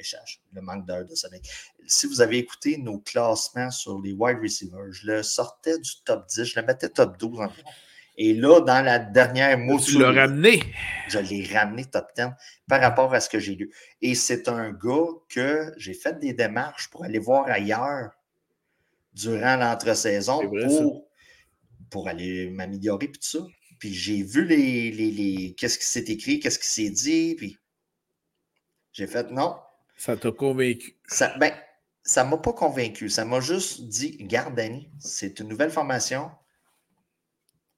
repêchage, le manque d'heures de sommeil. Si vous avez écouté nos classements sur les wide receivers, je le sortais du top 10, je le mettais top 12 environ. Et là, dans la dernière mouture, tu l'as ramené. Je l'ai ramené top 10 par rapport à ce que j'ai lu. Et c'est un gars que j'ai fait des démarches pour aller voir ailleurs durant l'entre-saison pour, pour aller m'améliorer et tout ça. Puis j'ai vu les, les, qu'est-ce qui s'est écrit, qu'est-ce qui s'est dit, puis j'ai fait non. Ça t'a convaincu. Ça, ben, ça m'a pas convaincu. Ça m'a juste dit, garde Danny, c'est une nouvelle formation.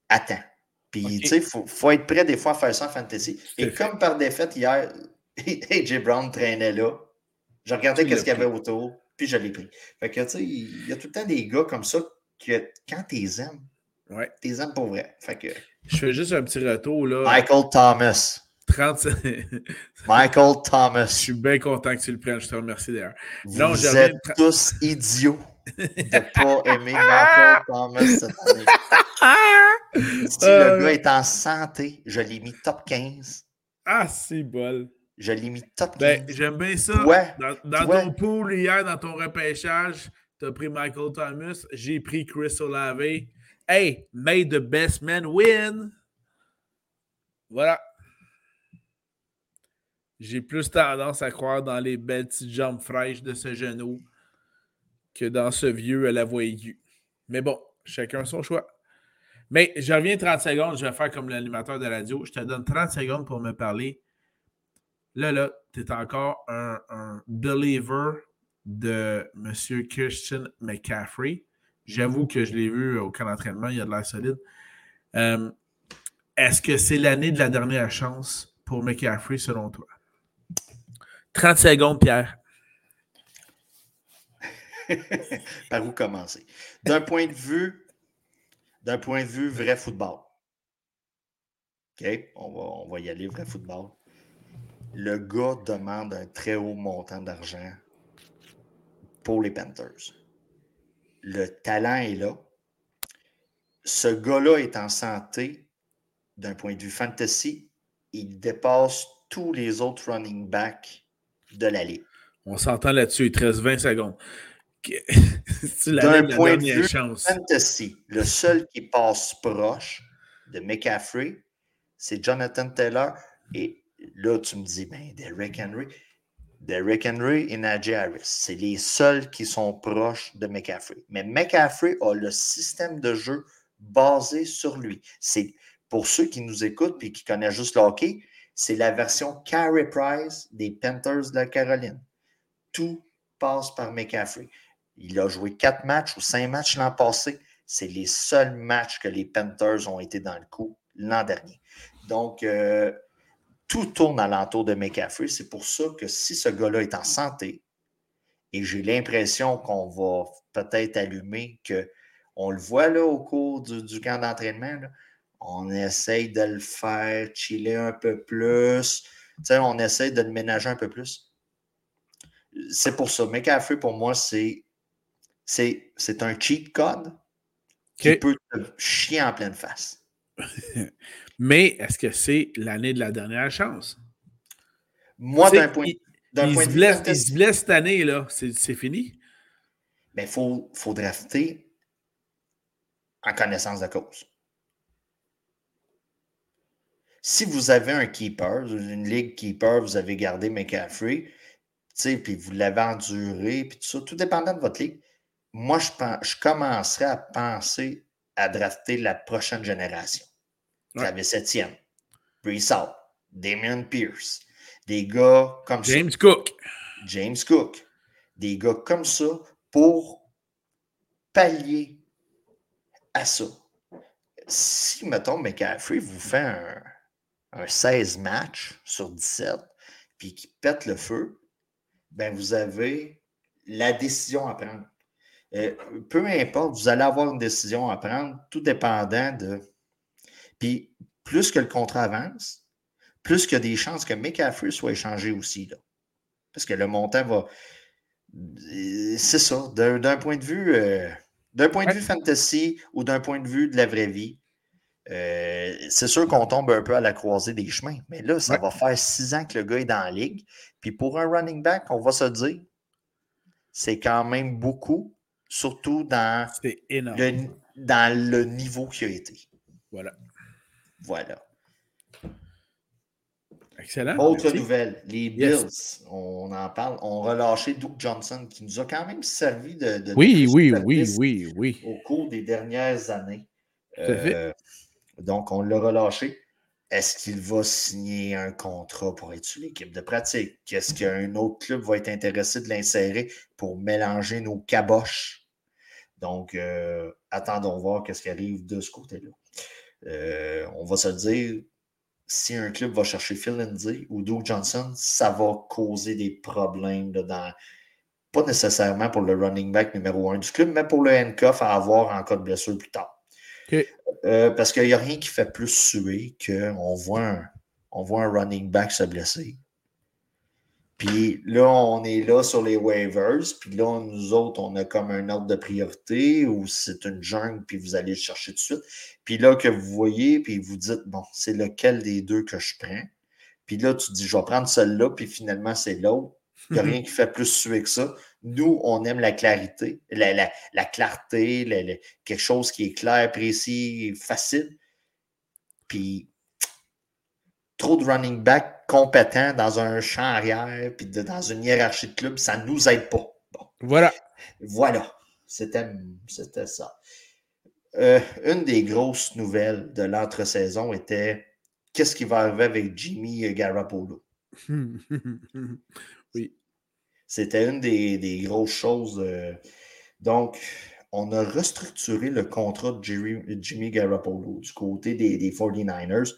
Attends. Puis, tu sais, il faut, être prêt des fois à faire ça en fantasy. Et comme par défaite, hier, AJ Brown traînait là. Je regardais qu'est-ce qu'il y avait autour, puis je l'ai pris. Fait que, tu sais, il y a tout le temps des gars comme ça que quand tu les aimes, ouais. les aimes pour vrai. Fait que. Je fais juste un petit retour, là. Michael Thomas. 30... Michael Thomas. Je suis bien content que tu le prennes. Je te remercie d'ailleurs. Vous êtes tous idiots de ne pas aimer Michael Thomas cette année. si le euh. gars est en santé, je l'ai mis top 15. Ah, c'est bol. Je l'ai mis top 15. Ben, J'aime bien ça. Ouais. Dans, ton pool hier, dans ton repêchage, tu as pris Michael Thomas. J'ai pris Chris Olave. Hey, may the best man win. Voilà. J'ai plus tendance à croire dans les belles petites jambes fraîches de ce genou que dans ce vieux à la voix aiguë. Mais bon, chacun son choix. Mais je reviens 30 secondes, je vais faire comme l'animateur de radio. Je te donne 30 secondes pour me parler. Là, là, tu es encore un, believer de M. Christian McCaffrey. J'avoue que je l'ai vu au camp d'entraînement, il a de l'air solide. Euh, est-ce que c'est l'année de la dernière chance pour McCaffrey selon toi? 30 secondes, Pierre. Par où commencer? D'un point de vue, d'un point de vue vrai football. OK? On va, on va y aller, vrai football. Le gars demande un très haut montant d'argent pour les Panthers. Le talent est là. Ce gars-là est en santé d'un point de vue fantasy. Il dépasse tous les autres running backs de la Ligue. On s'entend là-dessus, il te reste 20 secondes. D'un point de vue fantasy, le seul qui passe proche de McCaffrey, c'est Jonathan Taylor. Et là, tu me dis, ben, Derrick Henry. Derrick Henry et Najee Harris, c'est les seuls qui sont proches de McCaffrey. Mais McCaffrey a le système de jeu basé sur lui. C'est pour ceux qui nous écoutent et qui connaissent juste le hockey, c'est la version Carey Price des Panthers de la Caroline. Tout passe par McCaffrey. Il a joué quatre matchs ou cinq matchs l'an passé. C'est les seuls matchs que les Panthers ont été dans le coup l'an dernier. Donc, euh, tout tourne alentour de McCaffrey. C'est pour ça que si ce gars-là est en santé, et j'ai l'impression qu'on va peut-être allumer que on le voit là au cours du, du camp d'entraînement, on essaye de le faire chiller un peu plus. on essaye de le ménager un peu plus. C'est pour ça. McCaffrey, pour moi, c'est, c'est, c'est un cheat code qui peut te chier en pleine face. Mais est-ce que c'est l'année de la dernière chance? Moi, d'un point, d'un point de vue. il se blesse cette année, là. C'est, fini? Mais il faut, faut drafter en connaissance de cause. Si vous avez un keeper, une ligue keeper, vous avez gardé McCaffrey, puis vous l'avez enduré, puis tout ça, tout dépendant de votre ligue, moi, je, je commencerais à penser à drafter la prochaine génération. Vous avez septième. Brees Damien Pierce, des gars comme ça. James Cook. James Cook. Des gars comme ça pour pallier à ça. Si, mettons, McCaffrey vous fait un, un 16 matchs sur 17, puis qui pète le feu, ben vous avez la décision à prendre. Euh, peu importe, vous allez avoir une décision à prendre, tout dépendant de. Puis, plus que le contrat avance, plus qu'il y a des chances que McCaffrey soit échangé aussi. Là. Parce que le montant va. C'est ça. D'un point de vue. Euh, d'un point de vue fantasy ou d'un point de vue de la vraie vie, Euh, c'est sûr qu'on tombe un peu à la croisée des chemins, mais là, ça va faire six ans que le gars est dans la ligue. Puis pour un running back, on va se dire, c'est quand même beaucoup, surtout dans, le, dans le niveau qui a été. Voilà. Voilà. Excellent. Autre nouvelle, les Bills, on en parle, ont relâché Duke Johnson, qui nous a quand même servi de. oui, oui, oui, oui, oui. Au cours des dernières années. Euh, donc, on l'a relâché. Est-ce qu'il va signer un contrat pour être sur l'équipe de pratique? Est-ce qu'un autre club va être intéressé de l'insérer pour mélanger nos caboches? Donc, euh, attendons voir qu'est-ce qui arrive de ce côté-là. Euh, on va se dire, si un club va chercher Phil Lindsay ou Doug Johnson, ça va causer des problèmes dans, pas nécessairement pour le running back numéro un du club, mais pour le handcuff à avoir en cas de blessure plus tard. Euh, parce qu'il n'y a rien qui fait plus suer qu'on voit, on voit un running back se blesser. Puis là, on est là sur les waivers. Puis là, nous autres, on a comme un ordre de priorité ou c'est une jungle, puis vous allez le chercher tout de suite. Puis là, que vous voyez, puis vous dites, bon, c'est lequel des deux que je prends? Puis là, tu dis, je vais prendre celle-là, puis finalement, c'est l'autre. Il n'y a rien qui fait plus suer que ça. Nous, on aime la clarité, la, la, clarté, quelque chose qui est clair, précis, facile. Puis trop de running back compétents dans un champ arrière, puis dans une hiérarchie de club, ça ne nous aide pas. Voilà. Voilà. C'était ça. Euh, une des grosses nouvelles de l'entre-saison était qu'est-ce qui va arriver avec Jimmy Garoppolo? oui. C'était une des, grosses choses. Euh, donc, on a restructuré le contrat de Jimmy Garoppolo du côté des, des 49ers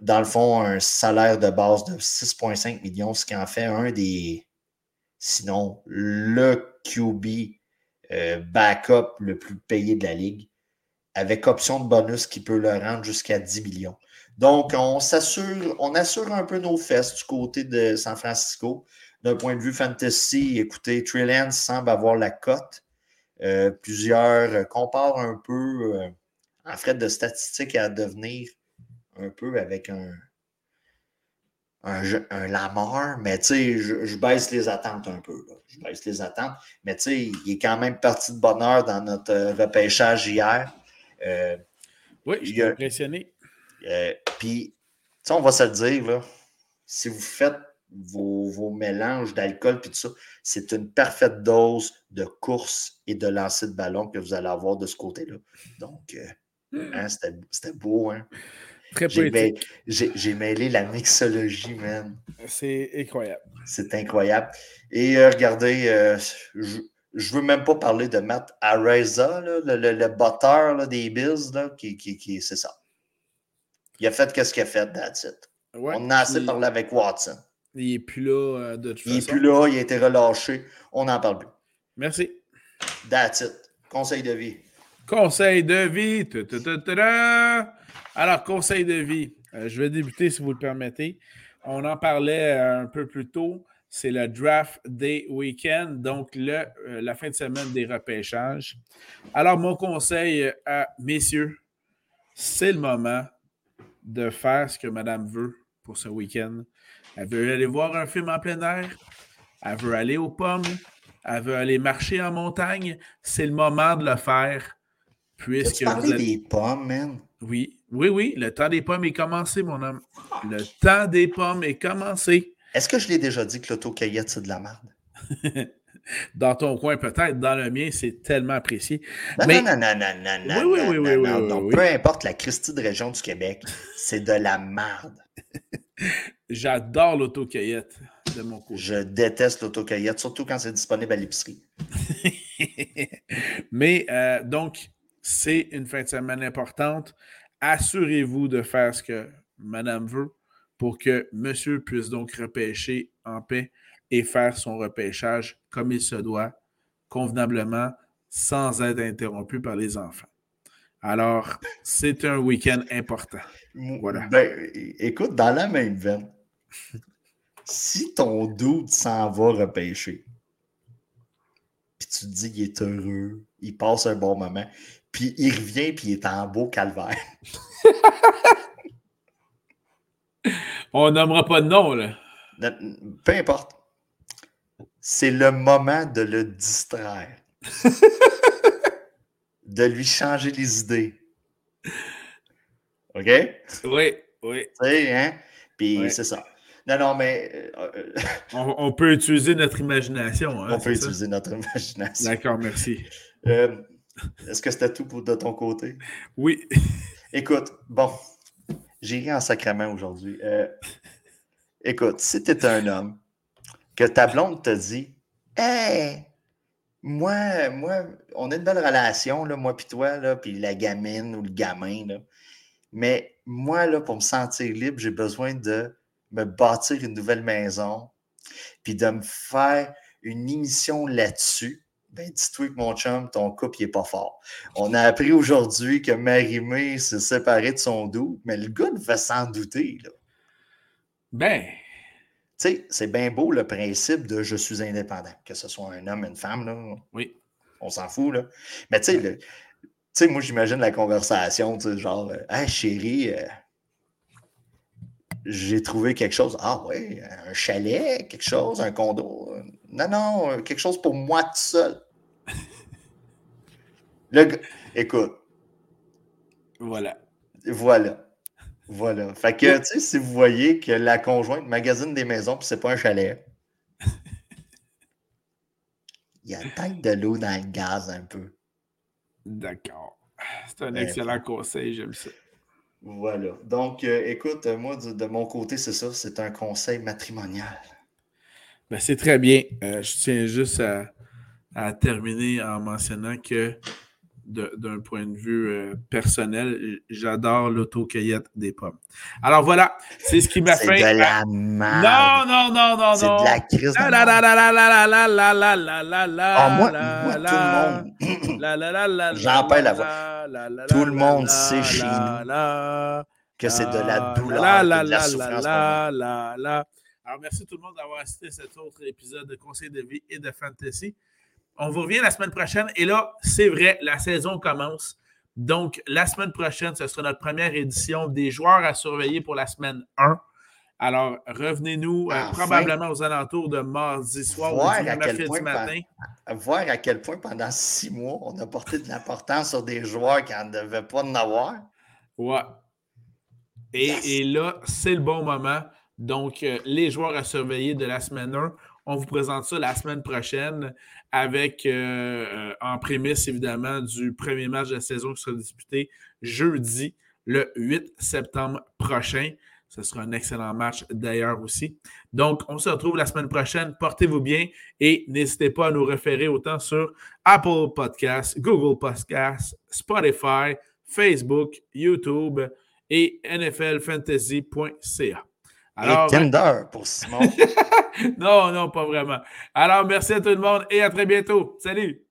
dans le fond, un salaire de base de 6,5 millions, ce qui en fait un des, sinon, le QB euh, backup le plus payé de la ligue, avec option de bonus qui peut le rendre jusqu'à 10 millions. Donc, on s'assure, on assure un peu nos fesses du côté de San Francisco. D'un point de vue fantasy, écoutez, Trey semble avoir la cote. Euh, plusieurs comparent un peu euh, en fait de statistiques à devenir un peu avec un, un, Lamar, mais tu sais, je, baisse les attentes un peu. Je baisse les attentes. Mais tu sais, il est quand même parti de bonheur dans notre euh, repêchage hier. Euh, oui, je suis impressionné. Euh, puis, tu on va se le dire, là, si vous faites vos, mélanges d'alcool et tout ça, c'est une parfaite dose de course et de lancer de ballon que vous allez avoir de ce côté-là. Donc, hein, c'était beau, hein? J'ai mêlé la mixologie, man. C'est incroyable. C'est incroyable. Et euh, regardez, euh, je, ne veux même pas parler de Matt Areza, le, le, botteur des Bills, là, qui, qui, c'est ça. Il a fait qu'est-ce qu'il a fait, that's it. On a assez parlé avec Watson. Il n'est plus là euh, de toute façon. Il n'est plus là, il a été relâché. On n'en parle plus. Merci. That's it. Conseil de vie. Conseil de vie. Alors, conseil de vie. Euh, je vais débuter si vous le permettez. On en parlait euh, un peu plus tôt. C'est le Draft Day Weekend, donc le, euh, la fin de semaine des repêchages. Alors, mon conseil à messieurs, c'est le moment de faire ce que madame veut pour ce week-end. Elle veut aller voir un film en plein air. Elle veut aller aux pommes. Elle veut aller marcher en montagne. C'est le moment de le faire. Puisque vous des pommes, man? Oui, oui, oui. Le temps des pommes est commencé, mon homme. Le temps des pommes est commencé. Est-ce que je l'ai déjà dit que l'autocueillette, c'est de la merde? dans ton coin, peut-être. Dans le mien, c'est tellement apprécié. Non, non, non, non, non, non, oui, oui, oui, oui, Donc, peu importe la Christie de région du Québec, c'est de la merde. J'adore l'autocueillette de mon côté. Je déteste l'autocueillette, surtout quand c'est disponible à l'épicerie. Mais, euh, donc, c'est une fin de semaine importante. Assurez-vous de faire ce que madame veut pour que monsieur puisse donc repêcher en paix et faire son repêchage comme il se doit, convenablement, sans être interrompu par les enfants. Alors, c'est un week-end important. Voilà. Ben, écoute, dans la même veine, si ton doute s'en va repêcher, puis tu te dis qu'il est heureux, il passe un bon moment. Puis il revient, puis il est en beau calvaire. On nommera pas de nom, là. Peu importe. C'est le moment de le distraire. de lui changer les idées. OK? Oui, oui. Tu sais, hein? Puis c'est ça. Non, non, mais. Euh, euh, on, peut utiliser notre imagination. Hein, on peut utiliser notre imagination. D'accord, merci. Euh, est-ce que c'était tout pour, de ton côté? Oui. Écoute, bon, j'ai ri en sacrement aujourd'hui. écoute, si tu un homme, que ta blonde te dit Hey, moi, moi, on a une belle relation, là, moi puis toi, puis la gamine ou le gamin. Mais moi, pour me sentir libre, j'ai besoin de me bâtir une nouvelle maison, puis de me faire une émission là-dessus. Ben, dis-toi que mon chum, ton couple, il n'est pas fort. On a appris aujourd'hui que Marie-Mé s'est séparée de son doux, mais le gars va s'en douter, là. Ben. Tu sais, c'est bien beau le principe de je suis indépendant, que ce soit un homme, une femme, là. Oui. On s'en fout, là. Mais tu sais, moi, j'imagine la conversation, tu sais, genre, euh, hey, chérie, euh, j'ai trouvé quelque chose. Ah ouais, un chalet, quelque chose, un condo. Non, non, quelque chose pour moi tout seul. Le écoute. Voilà. Voilà. Voilà. Fait que, tu sais, si vous voyez que la conjointe magasine des maisons, puis c'est pas un chalet, il y a peut-être de l'eau dans le gaz un peu. D'accord. C'est un excellent conseil, j'aime ça. Voilà. Donc, euh, écoute, moi, de, mon côté, c'est ça, c'est un conseil matrimonial. Ben, c'est très bien. Euh, je tiens juste à, terminer en mentionnant que d'un point de vue euh, personnel, j'adore l'autocueillette des pommes. Alors voilà, c'est ce qui m'a fait. C'est de la merde. Non, non, non, non, non. C'est de la crise de la la la la la la la la la la la Ah, moi, tout le monde. La la la la. J'en perds la voix. Tout le monde sait chez nous que c'est de la douleur, de la souffrance. La, la, la, Alors, merci tout le monde d'avoir assisté à cet autre épisode de Conseil de vie et de Fantasy. On vous revient la semaine prochaine. Et là, c'est vrai, la saison commence. Donc, la semaine prochaine, ce sera notre première édition des joueurs à surveiller pour la semaine 1. Alors, revenez-nous euh, probablement aux alentours de mardi soir ou mercredi matin. voir à quel point pendant six mois, on a porté de l'importance sur des joueurs qui n'en devaient pas en avoir. Ouais. Et, et là, c'est le bon moment. Donc, euh, les joueurs à surveiller de la semaine 1, on vous présente ça la semaine prochaine avec euh, euh, en prémisse, évidemment, du premier match de la saison qui sera disputé jeudi, le 8 septembre prochain. Ce sera un excellent match d'ailleurs aussi. Donc, on se retrouve la semaine prochaine. Portez-vous bien et n'hésitez pas à nous référer autant sur Apple Podcasts, Google Podcasts, Spotify, Facebook, YouTube et nflfantasy.ca. Alors, Tinder pour Simon. non, non, pas vraiment. Alors, merci à tout le monde et à très bientôt. Salut!